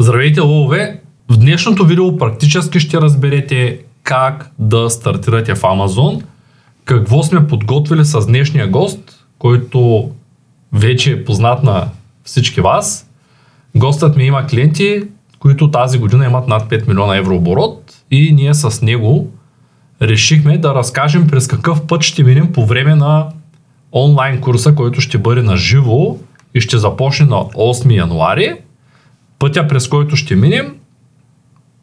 Здравейте, лове! В днешното видео практически ще разберете как да стартирате в Amazon, какво сме подготвили с днешния гост, който вече е познат на всички вас. Гостът ми има клиенти, които тази година имат над 5 милиона евро оборот и ние с него решихме да разкажем през какъв път ще минем по време на онлайн курса, който ще бъде на живо и ще започне на 8 януари. Пътя през който ще минем,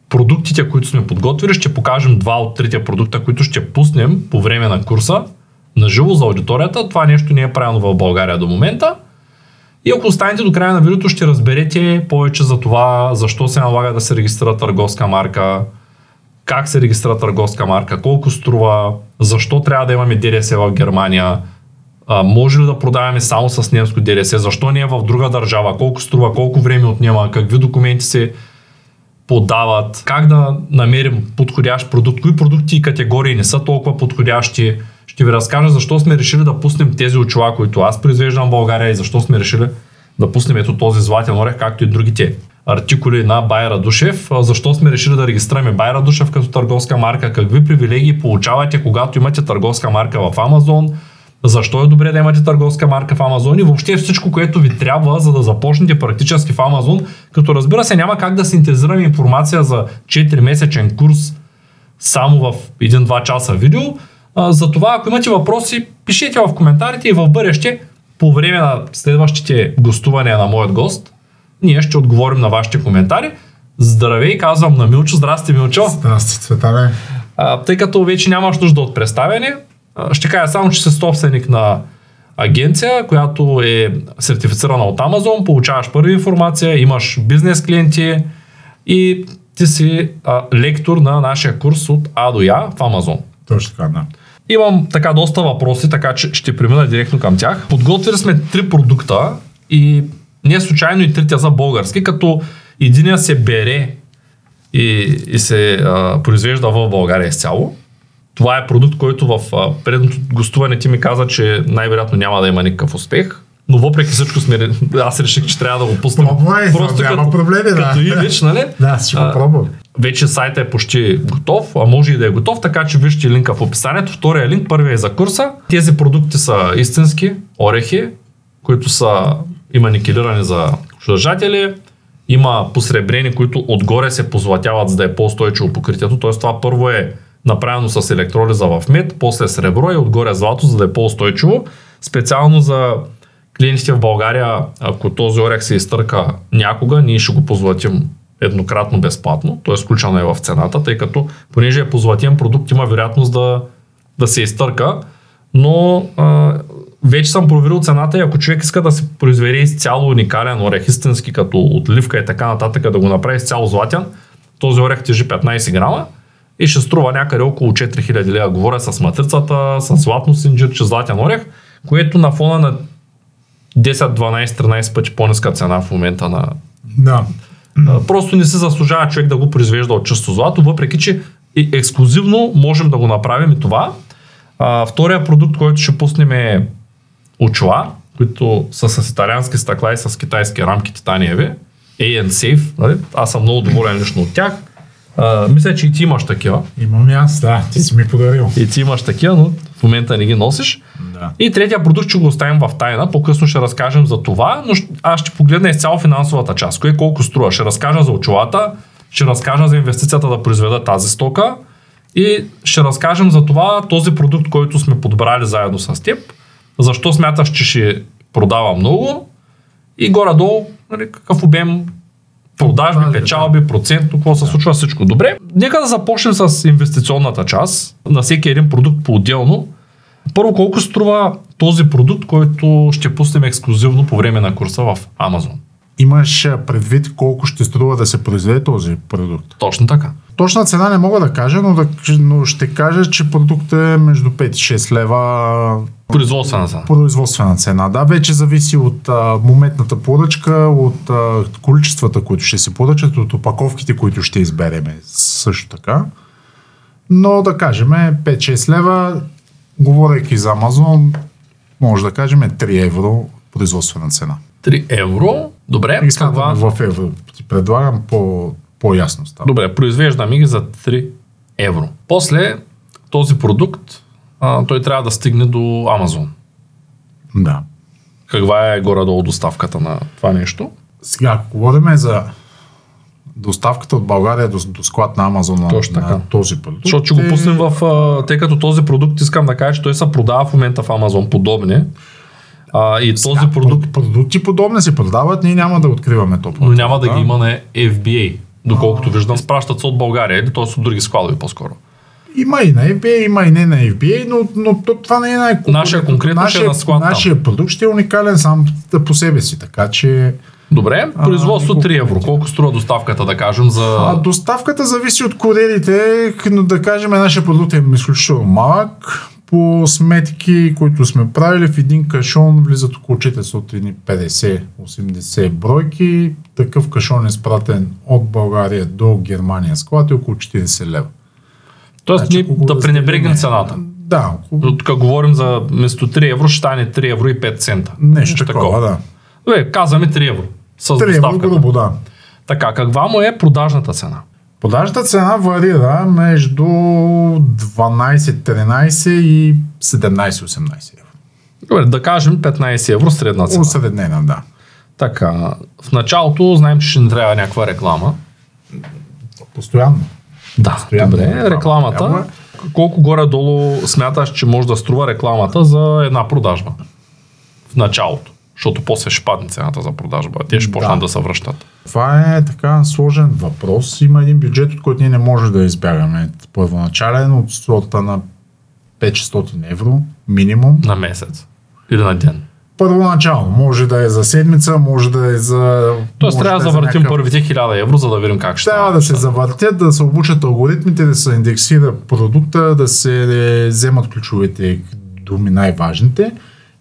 продуктите, които сме подготвили, ще покажем два от трите продукта, които ще пуснем по време на курса на живо за аудиторията. Това нещо не е правилно в България до момента. И ако останете до края на видеото, ще разберете повече за това, защо се налага да се регистрира търговска марка, как се регистрира търговска марка, колко струва, защо трябва да имаме ДДС в Германия, а, може ли да продаваме само с немско ДДС, защо не е в друга държава, колко струва, колко време отнема, какви документи се подават, как да намерим подходящ продукт, кои продукти и категории не са толкова подходящи. Ще ви разкажа защо сме решили да пуснем тези очила, които аз произвеждам в България и защо сме решили да пуснем ето този златен орех, както и другите артикули на Байра Душев. Защо сме решили да регистрираме Байра Душев като търговска марка? Какви привилегии получавате, когато имате търговска марка в Амазон? Защо е добре да имате търговска марка в Амазон и въобще всичко, което ви трябва, за да започнете практически в Амазон, като разбира се няма как да синтезираме информация за 4-месечен курс само в 1-2 часа видео. Затова, ако имате въпроси, пишете в коментарите и в бъдеще, по време на следващите гостувания на моят гост, ние ще отговорим на вашите коментари. Здравей, казвам на Милчо. Здрасти, Милчо. Здрасти, Цветане. А, тъй като вече нямаш нужда от представяне, ще кажа само, че си собственик на агенция, която е сертифицирана от Amazon, получаваш първа информация, имаш бизнес клиенти и ти си а, лектор на нашия курс от А до Я в Amazon. Точно така, да. Имам така доста въпроси, така че ще премина директно към тях. Подготвили сме три продукта и не случайно и трите са български, като единия се бере и, и се а, произвежда в България изцяло. Това е продукт, който в предното гостуване ти ми каза, че най-вероятно няма да има никакъв успех. Но въпреки всичко сме, аз реших, че трябва да го пуснем. Пробвай, Просто няма като, проблеми, да. като имидж, нали? Да, ще го пробвам. Вече сайта е почти готов, а може и да е готов, така че вижте линка в описанието. Втория линк, първия е за курса. Тези продукти са истински орехи, които са има никелирани за съдържатели, има посребрени, които отгоре се позлатяват, за да е по-устойчиво покритието. Т.е. това първо е направено с електролиза в мед, после сребро и отгоре злато, за да е по-устойчиво. Специално за клиентите в България, ако този орех се изтърка някога, ние ще го позлатим еднократно безплатно, т.е. включено е в цената, тъй като понеже е позлатен продукт, има вероятност да, да се изтърка, но а, вече съм проверил цената и ако човек иска да се произведе изцяло уникален орех, истински като отливка и така нататък, да го направи изцяло златен, този орех тежи 15 грама и ще струва някъде около 4000 лева. Говоря с матрицата, с златно синджирче, златен орех, което на фона на 10, 12, 13 пъти по-ниска цена в момента на... Да. Просто не се заслужава човек да го произвежда от чисто злато, въпреки че ексклюзивно можем да го направим и това. А, втория продукт, който ще пуснем е очила, които са с италиански стъкла и с китайски рамки титаниеви. AN Safe. Нали? Аз съм много доволен лично от тях. А, мисля, че и ти имаш такива. Имам и аз, да. Ти си ми подарил. И ти имаш такива, но в момента не ги носиш. Да. И третия продукт ще го оставим в тайна. По-късно ще разкажем за това, но аз ще погледна изцяло финансовата част. Кое колко струва. Ще разкажа за очилата, ще разкажа за инвестицията да произведа тази стока и ще разкажем за това този продукт, който сме подбрали заедно с теб. Защо смяташ, че ще продава много и горе-долу нали, какъв обем продажби, печалби, процентно, какво се случва всичко. Добре, нека да започнем с инвестиционната част на всеки един продукт по-отделно. Първо, колко струва този продукт, който ще пуснем ексклюзивно по време на курса в Amazon? Имаш предвид колко ще струва да се произведе този продукт. Точно така. Точна цена не мога да кажа, но, да, но ще кажа, че продуктът е между 5 и 6 лева Производствена цена. производствена цена. Да, вече зависи от а, моментната поръчка, от а, количествата, които ще се поръчат, от опаковките, които ще избереме също така. Но да кажем 5-6 лева, говорейки за Амазон, може да кажем 3 евро производствена цена. 3 евро. Добре, каква... в евро. Ти предлагам по, по-ясно става. Добре, произвеждаме ги за 3 евро. После този продукт, а, той трябва да стигне до Амазон. Да. Каква е горе-долу доставката на това нещо? Сега, ако говорим за доставката от България до, до склад на Амазон на, Точно така. на този продукт. Защото ще е- го пуснем в... Тъй като този продукт, искам да кажа, че той се продава в момента в Амазон подобни. А, и този Сега, продукт, Продукти подобни се продават, ние няма да откриваме то. но няма да ги има на FBA. Доколкото виждам, спращат се от България или т.е. от други складове по-скоро. Има и на FBA, има и не на FBA, но, но то- това не е най Нашия конкретно ще е на склад там. Нашия продукт ще е уникален сам по себе си, така че Добре, производство николко 3 евро. Колко струва доставката, да кажем, за... а, доставката зависи от куриерите, но да кажем нашия продукт е изключително малък. По сметки, които сме правили, в един кашон влизат около 450-80 бройки. Такъв кашон е спратен от България до Германия склад е около 40 лева. Тоест, Значи, ние да пренебрегнем цената. Да, около Тук говорим за вместо 3 евро, ще стане 3 евро и 5 цента. нещо такова, да. Добре, казваме 3 евро. С 3 евро грубо, да. Така, каква му е продажната цена? Продажната цена варира между 12-13 и 17-18 евро. Добре, да кажем 15 евро средна цена. Осреднена, да. Така, в началото знаем, че ще ни трябва някаква реклама. Постоянно. Да, Постоянно добре. реклама Рекламата, трябва. колко горе-долу смяташ, че може да струва рекламата за една продажба? В началото. Защото после ще падне цената за продажба. Те ще Да. почнат да се връщат. Това е така сложен въпрос. Има един бюджет, от който ние не можем да избягаме. Първоначален от сорта на 500 евро минимум. На месец. Или на ден. Първоначално. Може да е за седмица, може да е за... Тоест трябва да е за завъртим някакъв- първите 1000 евро, за да видим как ще Трябва да се завъртят, да се обучат алгоритмите, да се индексира продукта, да се вземат ключовите думи, най-важните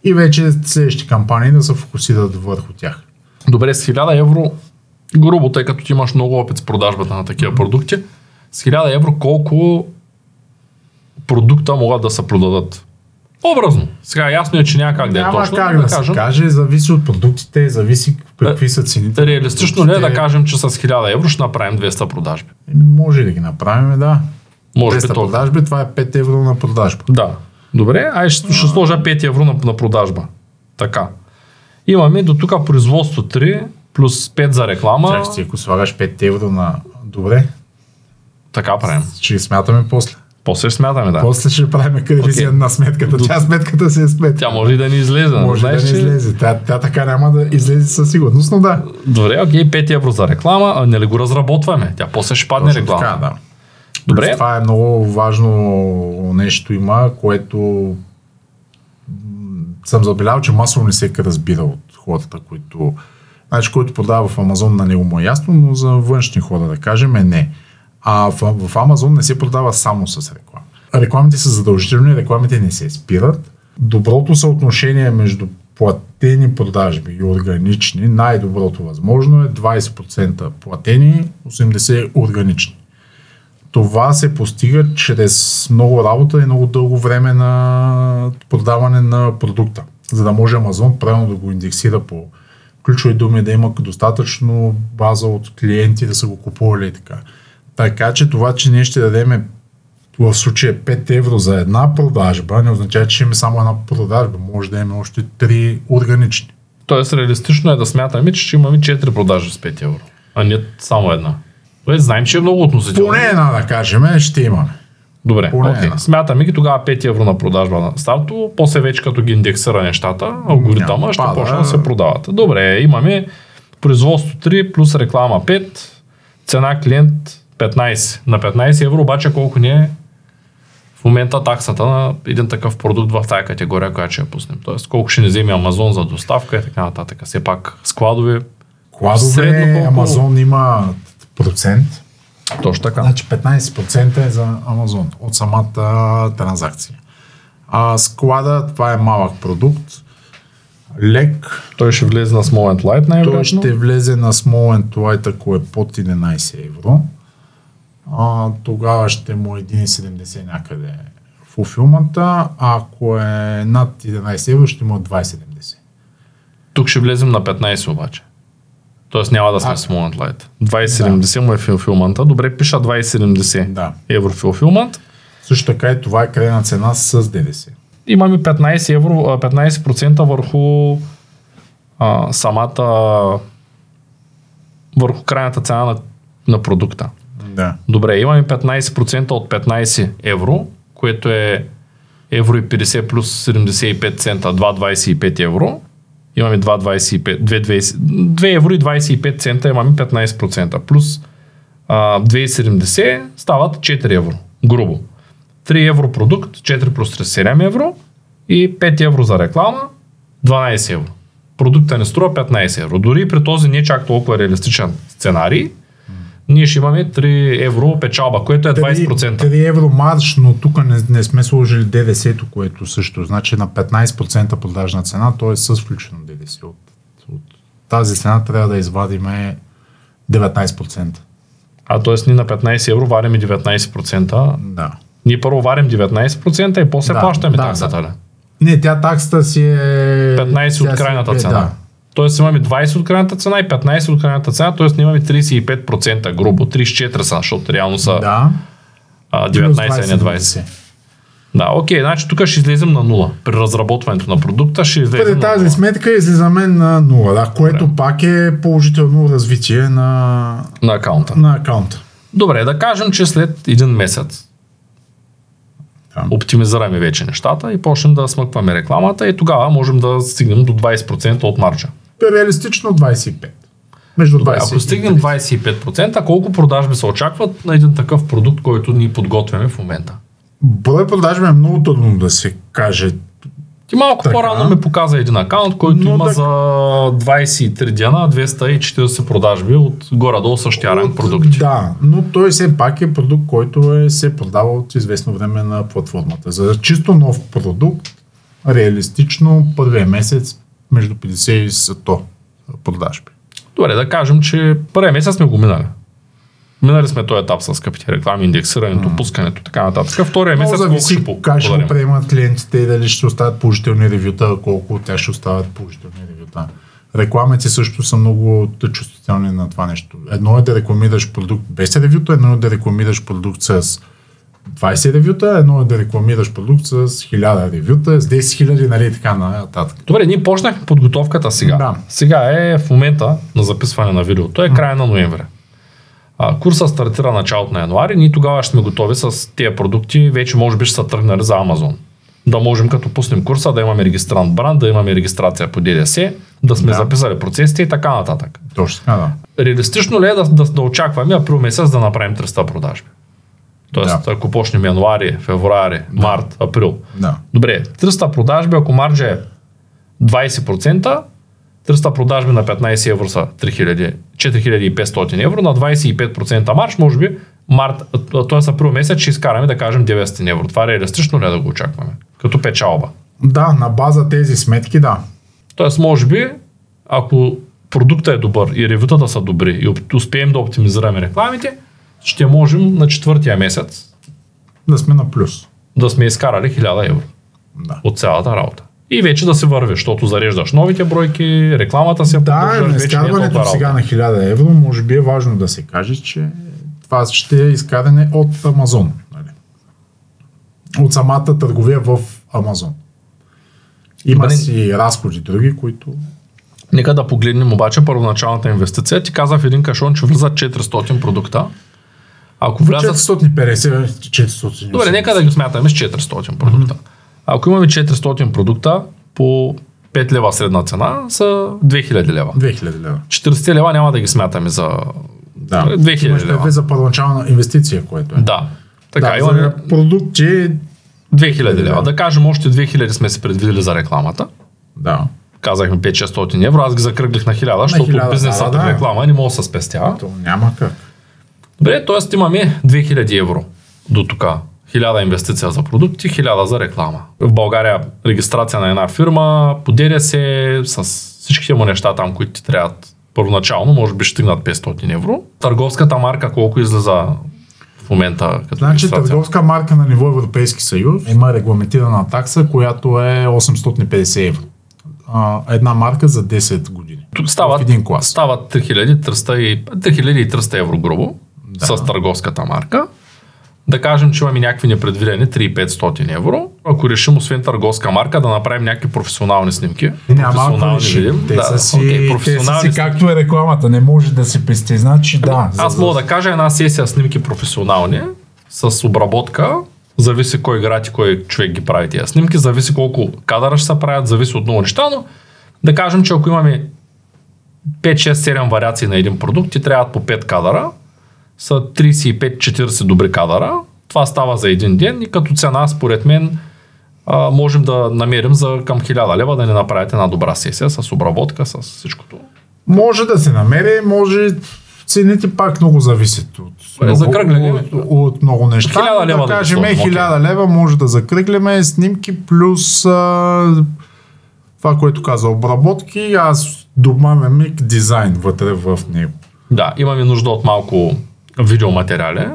и вече следващите кампании да се фокусират върху тях. Добре, с 1000 евро, грубо, тъй като ти имаш много опит с продажбата на такива продукти, с 1000 евро колко продукта могат да се продадат? Образно. Сега ясно е, че няма как да е Няма точно. как да, се каже, зависи от продуктите, зависи какви са цените. Реалистично ли е да кажем, че с 1000 евро ще направим 200 продажби? Еми, може да ги направим, да. Може би 200 толкова. продажби, това е 5 евро на продажба. Да. Добре, ай ще, ще сложа 5 евро на, на продажба. Така. Имаме до тук производство 3 плюс 5 за реклама. Чакай, ти, ако слагаш 5 евро на... Добре, Така правим. ще смятаме после. После ще смятаме, да. После ще правим ревизия Окей. на сметката. Тя сметката си е сметка. Тя може и да ни излезе. Може знаеш, да че- излезе. Тя, тя така няма да излезе със сигурност, но да. Добре, окей, 5 евро за реклама, а не ли го разработваме? Тя после ще падне Точно реклама. Така, да. Добре. Плюс Това е много важно нещо има, което съм забелязал, че масово не се разбира от хората, които... Значи, който продава в Амазон, на него му е ясно, но за външни хора, да кажем, е не. А в, в Амазон не се продава само с реклама. Рекламите са задължителни, рекламите не се спират. Доброто съотношение между платени продажби и органични, най-доброто възможно е 20% платени, 80% органични. Това се постига чрез много работа и много дълго време на продаване на продукта, за да може Амазон правилно да го индексира по ключови думи, да има достатъчно база от клиенти да са го купували и така. Така че това, че ние ще дадем в случая 5 евро за една продажба, не означава, че имаме само една продажба. Може да имаме още 3 органични. Тоест, реалистично е да смятаме, че ще имаме 4 продажи с 5 евро, а не само една. Тоест, знаем, че е много относително. Поне една да кажем, ще имаме. Добре, поне една. Смятаме ги тогава 5 евро на продажба на старто, после вече като ги индексира нещата, алгоритъма Няма ще пада. почне да се продават. Добре, имаме производство 3 плюс реклама 5, цена клиент 15. На 15 евро обаче колко ни е в момента таксата на един такъв продукт в тази категория, която ще я пуснем. Тоест колко ще ни вземе Амазон за доставка и така нататък. Все пак складове, Кладове, Средно колко? Амазон има процент. Точно така. Значи 15% е за Амазон от самата транзакция. А склада, това е малък продукт, лек. Той ще влезе на Small and Light Той най-вероятно. ще влезе на Small and Light, ако е под 11 евро. А, тогава ще му е 1,70 някъде в филмата, ако е над 11 евро, ще му е 2,70. Тук ще влезем на 15 обаче. Тоест няма да сме А. с Moonlight. 2070 му е филфилмента. Добре, пиша 2070 Да. евро филфилмент. Също така и това е крайна цена с ДДС. Имаме 15 евро, а, 15% върху а, самата върху крайната цена на, на продукта. Да. Добре, имаме 15% от 15 евро, което е евро и 50 плюс 75 цента, 2,25 евро. Имаме 2,25, 2,20 2 евро и 25 цента имаме 15%. Плюс а, 2,70 стават 4 евро. Грубо. 3 евро продукт, 4 плюс 3 7 евро и 5 евро за реклама, 12 евро. Продукта не струва 15 евро. Дори при този не чак толкова реалистичен сценарий, ние ще имаме 3 евро печалба, което е 20%. 3 евро марш, но тук не, не сме сложили ДДС-то, което също значи на 15% продажна цена, то е с включено ДДС. От, от тази цена трябва да извадиме 19%. А т.е. ние на 15 евро варим и 19%. Да. Ние първо варим 19% и после Да, плащаме да, таксата. да. ли? Не, тя таксата си е... 15 тя от си крайната е, цена. Да. Тоест имаме 20 от крайната цена и 15 от крайната цена, т.е. имаме 35% грубо, 34 са, защото реално са да. а, Плюс 19, а не 20. ДДС. Да, окей, значи тук ще излезем на 0. При разработването на продукта ще излезем на тази 0. сметка излизаме на 0, да, което пак е положително развитие на, на акаунта. на акаунта. Добре, да кажем, че след един месец Да. оптимизираме вече нещата и почнем да смъкваме рекламата и тогава можем да стигнем до 20% от маржа. Реалистично 25. Между 20 Добре, ако стигнем 25%, колко продажби се очакват на един такъв продукт, който ни подготвяме в момента? Брой продажби е много трудно да се каже. Ти малко Така. по-рано ми показа един акаунт, който има да- за 23 дена 240 продажби от горе-долу същия ранг продукти. Да, но той все пак е продукт, който е, се продава от известно време на платформата. За чисто нов продукт, реалистично, първия месец между 50 и 100 продажби. Добре, да кажем, че първия месец сме го минали. Минали сме този етап с скъпите реклами, индексирането, пускането, така нататък. Втория Много месец колко зависи как ще го приемат клиентите и дали ще оставят положителни ревюта, колко от тях ще оставят положителни ревюта. Рекламите също са много чувствителни на това нещо. Едно е да рекламираш продукт без ревюта, едно е да рекламираш продукт с 20 ревюта, едно е да рекламираш продукт с 1000 ревюта, с 10 000, нали така нататък. Добре, ние почнахме подготовката сега. Да. Сега е в момента на записване на видеото, е края на ноември. А, курса стартира началото на януари, ние тогава ще сме готови с тези продукти, вече може би ще са тръгнали за Амазон. Да можем като пуснем курса да имаме регистрант бранд, да имаме регистрация по ДДС, да сме Да. записали процесите и така нататък. Точно така, да. Реалистично ли е да, да, да очакваме април месец да направим 300 продажби? Тоест, Да. ако почнем януари, февруари, март, април, да. Добре, 300 продажби, ако маржа е 20%, 300 продажби на 15 евро са 3000, 4500 евро, на 25% марж, може би март, т.е. април месец ще изкараме да кажем 900 евро. Това реалистично ли е да го очакваме? Като печалба. Да, на база тези сметки, да. Тоест, може би, ако продукта е добър и ревютата са добри и успеем да оптимизираме рекламите, ще можем на четвъртия месец Да сме на плюс. да сме изкарали 1000 евро. Да. от цялата работа. И вече да се върви, защото зареждаш новите бройки, рекламата се Да, поддържа, е изкарването толкова сега на 1000 евро, може би е важно да се каже, че това ще е изкаране от Амазон. Нали? От самата търговия в Амазон. Има Добре. си разходи други, които... Нека да погледнем обаче първоначалната инвестиция. Ти каза в един кашон, че влизат 400 продукта. Ако влязат... 450, 480. Добре, нека да ги смятаме с 400 продукта. Ако имаме 400 продукта по 5 лева средна цена, са 2000 лева. 2000 лева. 40 лева няма да ги смятаме за... Да. 2000 Имаш лева. за първоначална инвестиция, което е. Да. Така, да, имаме за продукти... 2000 лева. Да кажем, още 2000 сме се предвидели за рекламата. Да. казахме 5-600 евро, аз ги закръглих на 1000, защото 1000, бизнесът да, да. реклама не мога да се спестява. То няма как. Добре, т.е. имаме 2000 евро до тук. 1000 инвестиция за продукти, 1000 за реклама. В България регистрация на една фирма, по ДДС, с всичките му неща там, които ти трябват първоначално, може би ще стигнат 500 евро. Търговската марка колко излиза в момента като Значи търговска марка на ниво Европейски съюз има регламентирана такса, която е 850 евро една марка за 10 години. Тук стават, В един клас. стават 3300, и- 3300 евро грубо Да. с търговската марка. Да кажем, че имаме някакви непредвидени 3500 евро. Ако решим, освен търговска марка, да направим някакви професионални снимки. Няма професионални видим. Те Да, са си, окей, те са професионални си както е рекламата, не може да се пести. Значи да. Аз мога да кажа една сесия снимки професионални с обработка. Зависи кой град и кой човек ги прави тези снимки, зависи колко кадъра ще се правят, зависи от много неща, но да кажем, че ако имаме 5, 6, 7 вариации на един продукт, ти трябват по 5 кадъра, са 35-40 добри кадъра. Това става за един ден и като цена, според мен, а, можем да намерим за към 1000 лева да ни направите една добра сесия с обработка, с всичкото. Може да се намери, може цените пак много зависят от, много, от, от много неща. Хиляда но лева да да кажем, окей. 1000 лева може да закръгляме снимки плюс а, това, което каза обработки, аз добавям и дизайн вътре в него. Да, имаме нужда от малко видеоматериали.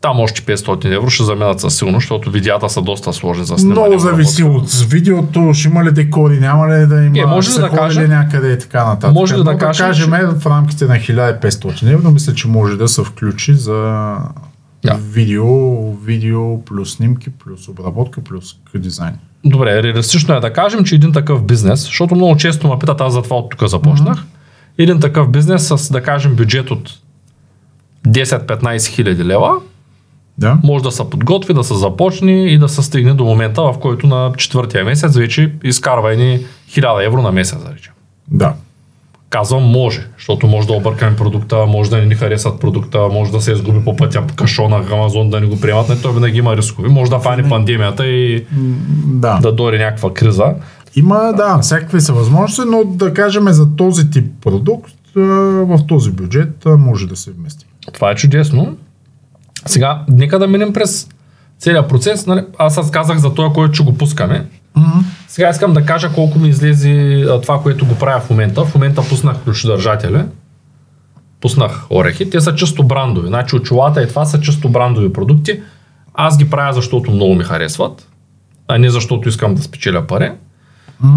Там още 500 евро ще заменят със сигурност, защото видеята са доста сложни за снимане. Много зависи от видеото, ще има ли декори, няма ли да има, Е, може да ходили кажем- някъде и така нататък. Може да Но кажем, кажем в рамките на 1500 евро, мисля, че може да се включи за Да. видео, видео плюс снимки, плюс обработка, плюс дизайн. Добре, реалистично е да кажем, че един такъв бизнес, защото много често ме питат, аз затова от тук започнах, един такъв бизнес с, да кажем, бюджет от 10-15 хиляди лева, Да? може да се подготви, да се започне и да се стигне до момента, в който на четвъртия месец вече изкарва едни 1000 евро на месец, да речем. Да. Казвам може, защото може да объркаме продукта, може да не ни харесат продукта, може да се изгуби по пътя по кашона, Амазон да не го приемат, не, той винаги има рискови. Може да фане пандемията и Да. да дойде някаква криза. Има, да, всякакви са възможности, но да кажем за този тип продукт в този бюджет може да се вмести. Това е чудесно. Сега, нека да минем през целият процес. Нали? Аз аз казах за това, който ще го пускаме. Сега искам да кажа колко ми излезе това, което го правя в момента. В момента пуснах ключодържателя. Пуснах орехи. Те са чисто брандови. Значи очилата и това са чисто брандови продукти. Аз ги правя, защото много ми харесват, а не защото искам да спечеля пари.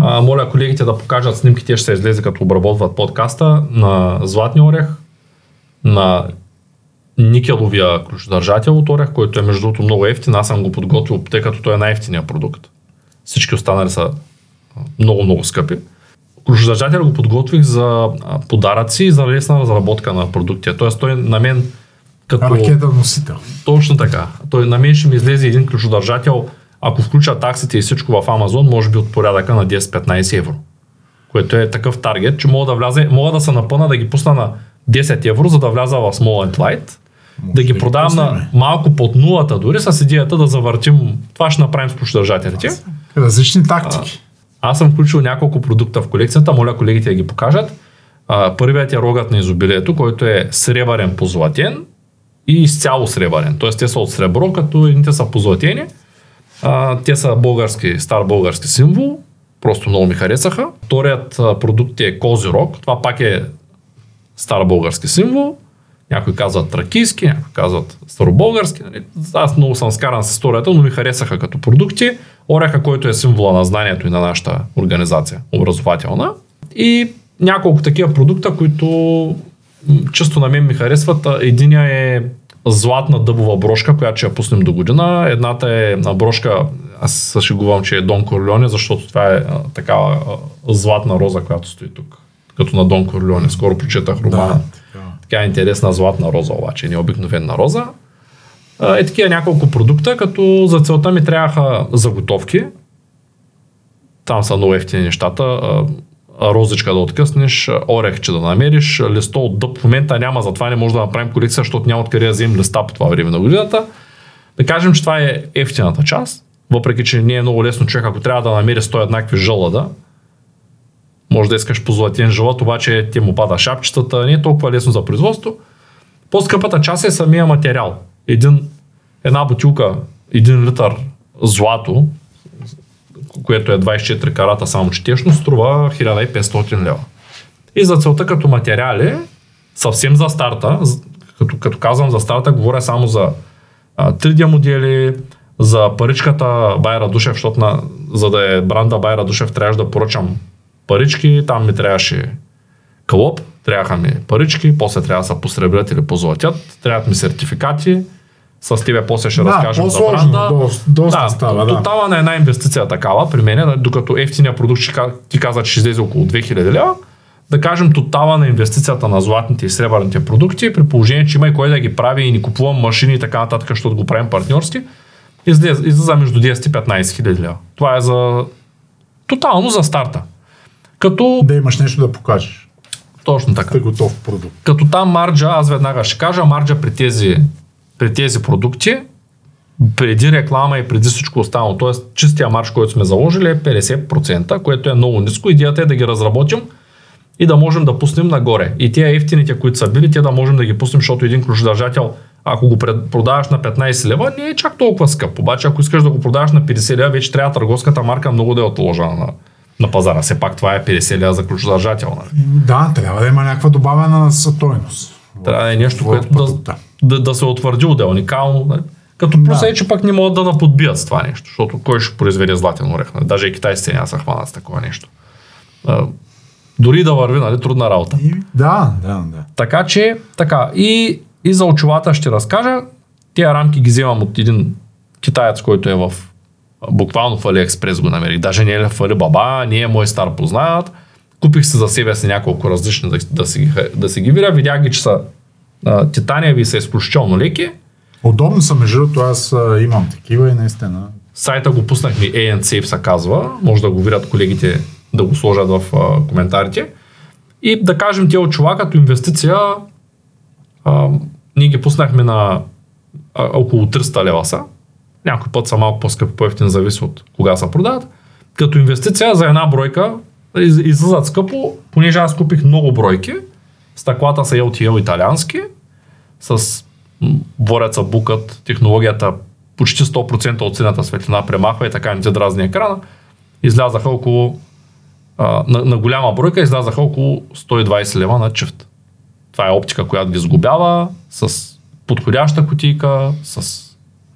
А, моля колегите да покажат снимки, те ще се излезе като обработват подкаста на златния орех, на никеловия ключодържател от орех, който е между другото много ефтин. Аз съм го подготвил, тъй като той е най-ефтиният продукт. Всички останали са много-много скъпи. Ключодържател го подготвих за подаръци и за лесна разработка на продукти. Тоест той на мен като... Ракета носител. Точно така. Той на мен ще ми излезе един ключодържател, ако включа таксите и всичко в Amazon, може би от порядъка на 10-15 евро. Което е такъв таргет, че мога да вляза, мога да се напъна да ги пусна на 10 евро, за да вляза в Small and Light, Може да ги да ги продавам на малко под нулата дори, с идеята да завъртим. Това ще направим с ключодържателите. Различни тактики. Аз съм включил няколко продукта в колекцията, моля колегите да ги покажат. А, първият е рогът на изобилието, който е сребърен позлатен и изцяло сребърен. Тоест те са от сребро, като едните са позлатени. А, те са български, стар български символ. Просто много ми харесаха. Вторият а, продукт е кози рог. Това пак е стар български символ. Някои казват тракийски, някои казват старобългарски. Нали? Аз много съм скаран с историята, но ми харесаха като продукти. Ореха, който е символа на знанието и на нашата организация, образователна. И няколко такива продукта, които често на мен ми харесват. Единия е златна дъбова брошка, която ще я пуснем до година. Едната е брошка, аз се шегувам, че е Дон Корлеоне, защото това е а, такава а, златна роза, която стои тук. Като на Дон Корлеоне. Скоро прочетах романа. така. Така е интересна златна роза, обаче не обикновена роза. Е такива няколко продукта, като за целта ми трябваха заготовки. Там са много ефтини нещата. Розичка да откъснеш, орехче да намериш, листо от дъб. В момента няма, затова не може да направим колекция, защото няма откъде да вземем листа по това време на годината. Да кажем, че това е ефтината част, въпреки че не е много лесно човек, ако трябва да намери 100 еднакви жълъда, може да искаш позлатен жълът, обаче ти му пада шапчетата, не е толкова лесно за производство. По-скъпата част е самия материал. Един, една бутилка, един литър злато, което е 24 карата само четешно, струва 1500 лева. И за целта като материали, съвсем за старта, като, като казвам за старта, говоря само за а, 3D модели, за паричката Байра Душев, защото на, за да е бранда Байра Душев трябваше да поръчам парички, там ми трябваше кълъп, трябваха ми парички, после трябва да се посребрят или позлатят, трябват ми сертификати, с тебе после ще Да, разкажем за бранда. доста- доста става, да. Тотала на една инвестиция такава при мен, докато ефтиния продукт ти каза, че ще излезе около 2000 лева, да кажем тотала на инвестицията на златните и сребърните продукти, при положение, че има и кой да ги прави и ни купувам машини и така нататък, защото го правим партньорски, излиза между 10 и 15 хиляди лева. Това е за тотално за старта. Като Да имаш нещо да покажеш. точно така. Те готов продукт. Като там марджа, аз веднага ще кажа, марджа при тези, при тези продукти, преди реклама и преди всичко останало, т.е. чистия марш, който сме заложили е 50%, което е много ниско. Идеята е да ги разработим и да можем да пуснем нагоре. И тия ефтините, които са били, те да можем да ги пуснем, защото един ключодържател, ако го продаваш на 15 лева, не е чак толкова скъп. Обаче, ако искаш да го продаваш на 50 лева, вече трябва търговската марка много да е отложена на, на пазара. Все пак това е 50 лева за ключодържател. Нали? Да, трябва да има някаква добавена стойност. Трябва да е нещо, което да, да, да се утвърди отдел, уникално. Нали? Като плюс е, че пък не могат да наподбият с това нещо, защото кой ще произведе златен орех? Нали? Даже и китайците няма да се хванат с такова нещо. А, дори да върви, нали, трудна работа. И, да, да, да. Така че, така, и, и за очилата ще разкажа. Тия рамки ги вземам от един китаец, който е в буквално в Алиекспрес го намерих. Даже не е в Алибаба, не е мой стар познат. Купих си за себе си няколко различни да, да, си, ги- да си ги видя. Видях ги, че са а, титаниеви са изключително леки. Удобно са, между другото, аз а, имам такива и наистина. Сайта го пуснахме, ANSafe се казва. Може да го видят колегите да го сложат в а, коментарите. И да кажем, тия очила като инвестиция, а, ние ги пуснахме на а, около 300 лева са. Някой път са малко по-скъпи, по-ефтин, зависи от кога се продават. Като инвестиция за една бройка из, излизат скъпо, понеже аз купих много бройки. Стъклата са LTL италиански, с бореца букът, технологията почти 100% от синята светлина премахва и така не те дразни екрана. Излязаха около а, на, на голяма бройка излязаха около 120 лева на чифт. Това е оптика, която ги сгубява с подходяща кутийка, с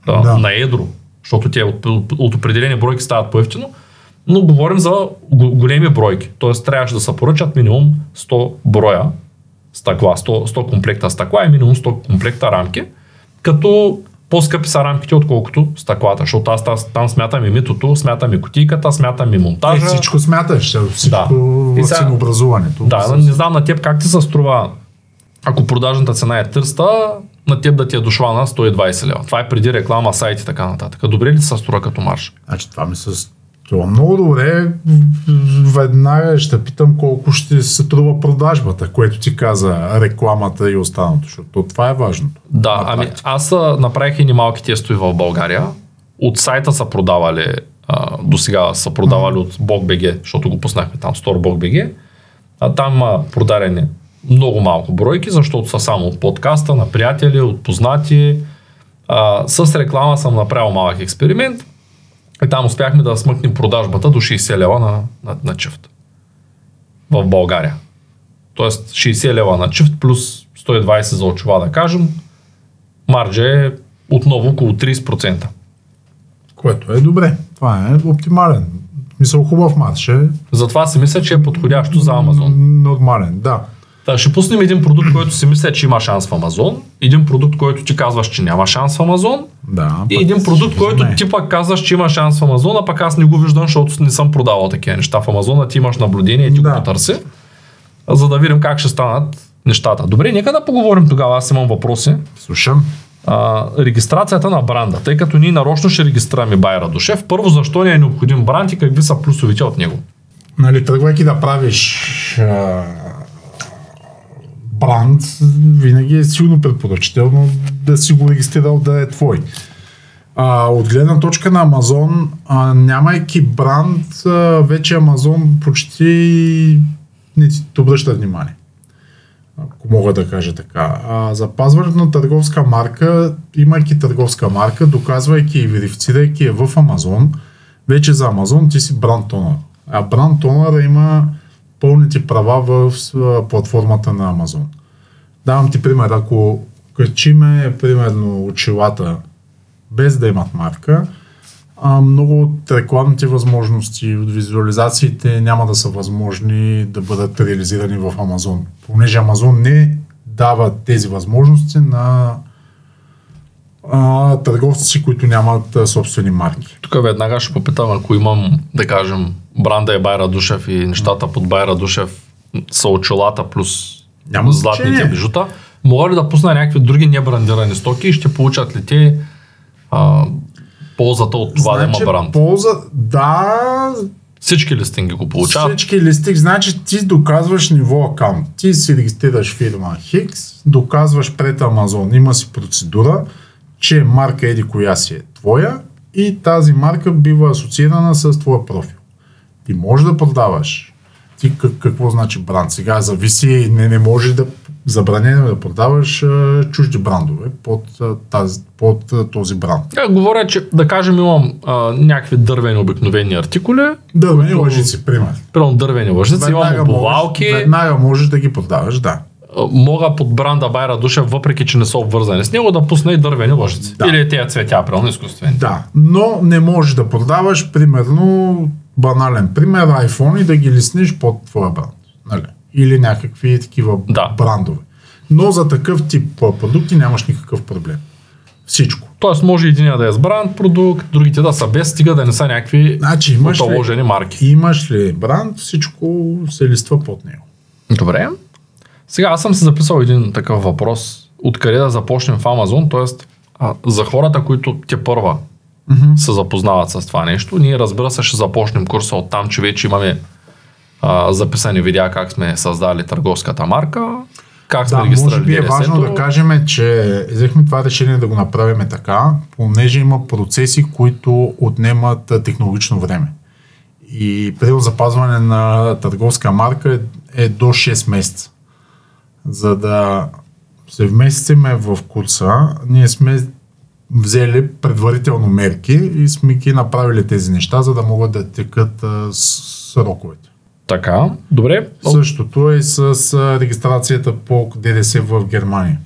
а, Да. на едро, защото те от, от, определени бройки стават по-ефтино, но говорим за го- големи бройки. Тоест трябваше да се поръчат минимум 100 броя стъкла, 100, 100 комплекта стъкла и минимум 100 комплекта рамки, като по-скъпи са рамките, отколкото стъклата, защото аз там, там смятам и митото, смятам и кутийката, смятам и Е, монтажа. всичко смяташ, всичко И в ценообразуването. Да, не знам на теб как ти се струва, ако продажната цена е 300, на теб да ти е дошла на 120 лева. Това е преди реклама, сайт и така нататък. Добре ли се струва като марш? Значи това ми се струва много добре. Веднага ще питам колко ще се струва продажбата, което ти каза, рекламата и останалото, защото това е важното. Да, ами аз направих и малки тестови в България. От сайта са продавали, до сега са продавали от BogBG, защото го пуснахме там, Store BogBG. А там а, продадени много малко бройки, защото са само от подкаста, на приятели, от познати. А, с реклама съм направил малък експеримент и там успяхме да смъкнем продажбата до 60 лева на, на, на чифт в България. Тоест 60 лева на чифт плюс 120 за очила да кажем, марджа е отново около 30%. Което е добре. Това е оптимален. Мисъл хубав матч е. Затова си мисля, че е подходящо за Амазон. Нормален, да. Та, ще пуснем един продукт, който си мисля, че има шанс в Амазон, един продукт, който ти казваш, че няма шанс в Амазон Да, и един продукт, който ти пък казваш, че има шанс в Амазон, а пък аз не го виждам, защото не съм продавал такива неща в Амазон, а ти имаш наблюдение и ти Да. го потърси, за да видим как ще станат нещата. Добре, нека да поговорим тогава, аз имам въпроси. Слушам. а, регистрацията на бранда, тъй като ние нарочно ще регистрираме Байра Душев. Първо, защо ни е необходим бранд и какви са плюсовите от него? Нали, тръгвайки да правиш а, бранд, винаги е силно предпоръчително да си го регистрирал да е твой. А, от гледна точка на Амазон, а, нямайки бранд, а, вече Амазон почти не ти обръща внимание. Ако мога да кажа така. А, запазването на търговска марка, имайки търговска марка, доказвайки и верифицирайки я в Амазон, вече за Амазон ти си бранд тонър. А бранд тонър има пълните права в платформата на Амазон. Давам ти пример, ако качиме примерно очилата без да имат марка, а, много от рекламните възможности, от визуализациите няма да са възможни да бъдат реализирани в Амазон. Понеже Амазон не дава тези възможности на а, търговци, които нямат а, собствени марки. Тук веднага ще попитам, ако имам, да кажем, бранда е Байра Душев и нещата под Байра Душев са очилата плюс Няма златните значение. бижута, мога ли да пусна някакви други небрандирани стоки и ще получат ли те а, ползата от това да има бранд? Значи, полза, да, Всички листинги го получават. Всички листик, значи ти доказваш ниво акаунт. Ти си регистрираш фирма Хикс, доказваш пред Амазон, има си процедура, че марка еди коя си е твоя и тази марка бива асоциирана с твоя профил. Ти можеш да продаваш. Ти как, какво значи бранд? Сега зависи, не, не можеш да забранено е да продаваш а, чужди брандове под, а, тази, под а, този бранд. Я говоря, че да кажем имам а, някакви дървени обикновени артикули, Дървени които- лъжици, пример. примерно дървени лъжици, имам обувалки, веднага можеш да ги продаваш, да. Мога под бранда Байра Душа, въпреки че не са обвързани с него, да пусна и дървени лъжици. Да. Или тези цветя, примерно изкуствени. Да, но не можеш да продаваш, примерно, банален пример, iPhone и да ги лиснеш под твоя бранд. Нали? Или някакви такива Да. брандове. Но за такъв тип продукти нямаш никакъв проблем. Всичко. Тоест може един да е с бранд продукт, другите да са без, стига да не са някакви Значи имаш ли, марки. имаш ли бранд, всичко се листва под него. Добре. Сега аз съм се записал един такъв въпрос. Откъде да започнем в Амазон, т.е. за хората, които те първа се запознават с това нещо. Ние разбира се ще започнем курса от там, че вече имаме а, записани видеа как сме създали търговската марка, как сме Да, регистрирали може би е важно да кажем, че взехме това решение да го направим така, понеже има процеси, които отнемат а, технологично време. И при запазване на търговска марка е, е до 6 месеца. За да се вместиме в курса, ние сме взели предварително мерки и сме ги направили тези неща, за да могат да текат а, сроковете. Така, добре. Същото е с а, регистрацията по ДДС в Германия.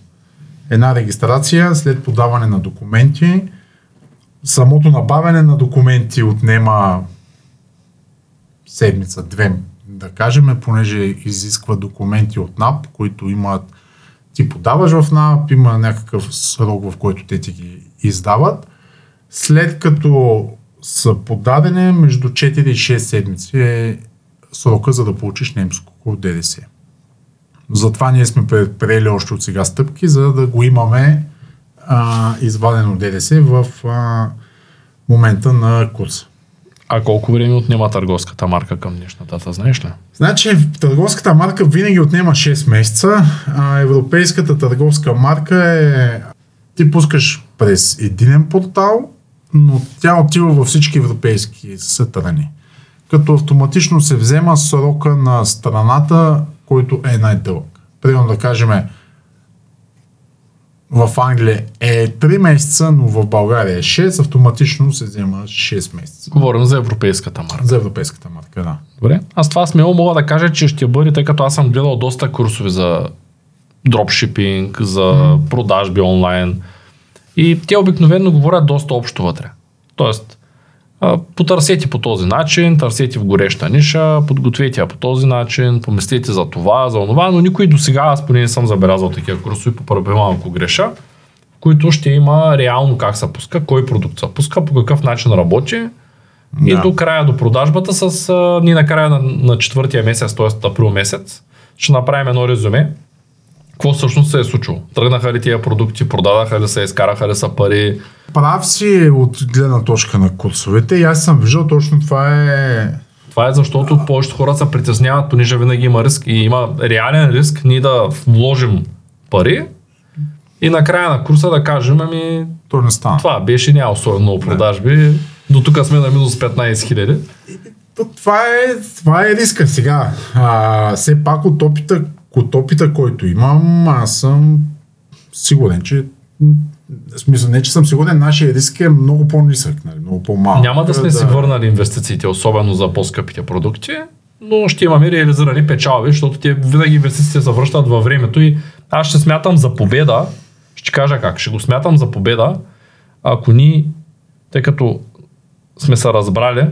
Една регистрация след подаване на документи. Самото набавяне на документи отнема седмица, две, да кажем, понеже изисква документи от НАП, които имат ти подаваш в НАП, има някакъв срок, в който те ти ги издават. След като са подадени, между 4 и 6 седмици е срока, за да получиш немско ДДС. Затова ние сме предприели още от сега стъпки, за да го имаме а, извадено ДДС в а, момента на курса. А колко време отнема търговската марка към днешната дата, знаеш ли? Значи, търговската марка винаги отнема 6 месеца, а европейската търговска марка е... Ти пускаш през единен портал, но тя отива във всички европейски страни. Като автоматично се взема срока на страната, който е най-дълъг. Примерно да кажем, в Англия е 3 месеца, но в България е 6, автоматично се взема 6 месеца. Говорим за европейската марка. За европейската марка, да. Добре. Аз това смело мога да кажа, че ще бъде, тъй като аз съм гледал доста курсове за дропшипинг, за продажби онлайн. И те обикновено говорят доста общо вътре. Тоест, потърсете по този начин, търсете в гореща ниша, подгответе я по този начин, помислете за това, за онова, но никой до сега, аз поне не съм забелязал такива курсове, поправям ако греша, в които ще има реално как се пуска, кой продукт се пуска, по какъв начин работи, и Да. до края, до продажбата, с, ние накрая на, на четвъртия месец, т.е. април месец, ще направим едно резюме. Какво всъщност се е случило? Тръгнаха ли тия продукти, продадаха ли се, изкараха ли са пари? Прав си от гледна точка на курсовете и аз съм виждал точно това е... Това е защото повечето хора се притесняват, понеже винаги има риск и има реален риск ние да вложим пари и накрая на курса да кажем, ами То не стана. това беше, няма особено много продажби, до тук сме на минус 15 хиляди. То, това, е, това е риска сега. А, все пак от опита, от опита, който имам, аз съм сигурен, че в смисъл, не че съм сигурен, нашия риск е много по-нисък, нали, много по-малък. Няма да сме си върнали инвестициите, особено за по-скъпите продукти, но ще имаме реализирани печалби, защото те винаги инвестициите се връщат във времето и аз ще смятам за победа, ще кажа как, ще го смятам за победа, ако ни, тъй като сме се разбрали,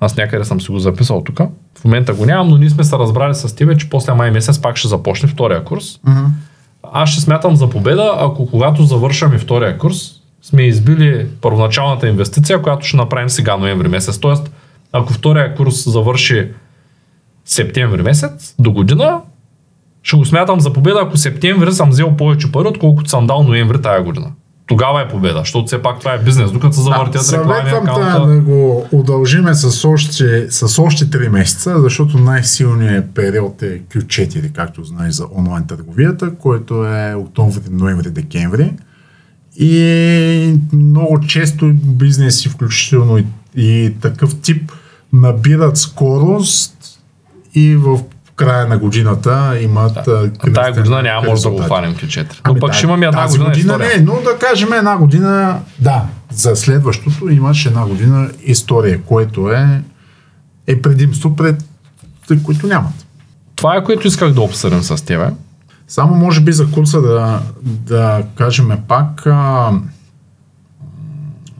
аз някъде съм си го записал тук, в момента го нямам, но ние сме се разбрали с тебе, че после май месец пак ще започне втория курс. Мгм. Аз ще смятам за победа, ако когато завършаме втория курс, сме избили първоначалната инвестиция, която ще направим сега ноември месец. Тоест, ако втория курс завърши септември месец до година, ще го смятам за победа, ако септември съм взел повече пари, отколкото съм дал ноември тая година. Тогава е победа, защото все пак това е бизнес, докато се завъртят реклами, Съветвам те акаунта. да го удължиме с още, с още 3 месеца, защото най-силният период е Q4, както знаеш за онлайн търговията, който е октомври, ноември, декември. И много често бизнеси, включително и, и такъв тип, набират скорост и в края на годината имат да. А тая година няма може да го хванем Q4. Но Ами пък да, ще имаме една година, година история. не, но да кажем една година, да, за следващото имаш една година история, което е, е предимство пред които нямат. Това е което исках да обсъдим с тебе. Само може би за курса да, да кажем пак, а,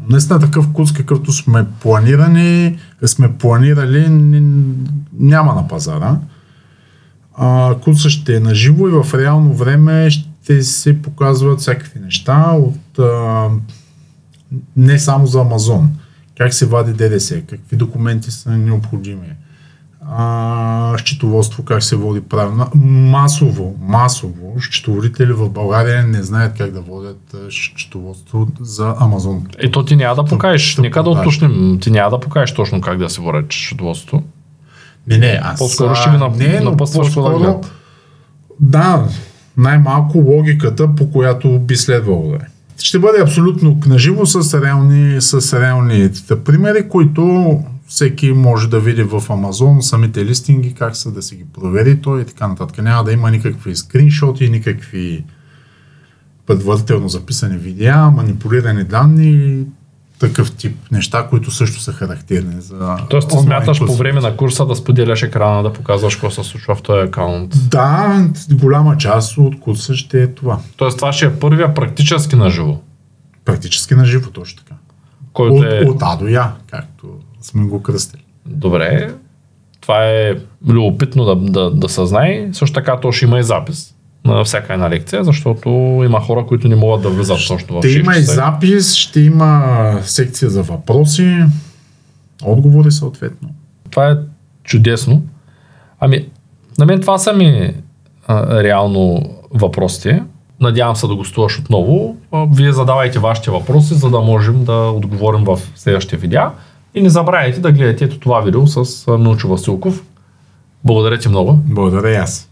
наистина такъв курс, какъвто сме планирани, сме планирали, няма на пазара. А, курсът ще е на живо и в реално време ще се показват всякакви неща от а, не само за Амазон. Как се вади ДДС, какви документи са необходими, а, счетоводство, как се води правилно. Масово, масово, счетоводители в България не знаят как да водят счетоводство за Амазон. Ето ти няма да покажеш. Нека да уточним. Ти няма да покажеш точно как да се води счетоводството. Не, не, аз... По-скоро ще ви нап- не, но по-скоро. Да, най-малко логиката, по която би следвало да е. Ще бъде абсолютно наживо с реални, с реални примери, които всеки може да види в Амазон, самите листинги, как са да си ги провери той и така нататък. Няма да има никакви скриншоти, никакви предварително записани видеа, манипулирани данни, такъв тип неща, които също са характерни за Тоест ти смяташ по време на курса да споделяш екрана, да показваш какво се случва в този акаунт. Да, голяма част от курса ще е това. Тоест това ще е първия практически наживо, Практически на живо, точно така. който От, е... от А до Я, както сме го кръстили. Добре, това е любопитно да, да, да се знае. Също така то ще има и запис на всяка една лекция, защото има хора, които не могат да влизат точно в Ще 6 има и запис, ще има секция за въпроси, отговори съответно. Това е чудесно. Ами, на мен това са ми а, реално въпросите. Надявам се да гостуваш отново. Вие задавайте вашите въпроси, за да можем да отговорим в следващите видеа. И не забравяйте да гледате ето това видео с Милчо Василков. Благодаря ти много. Благодаря и аз.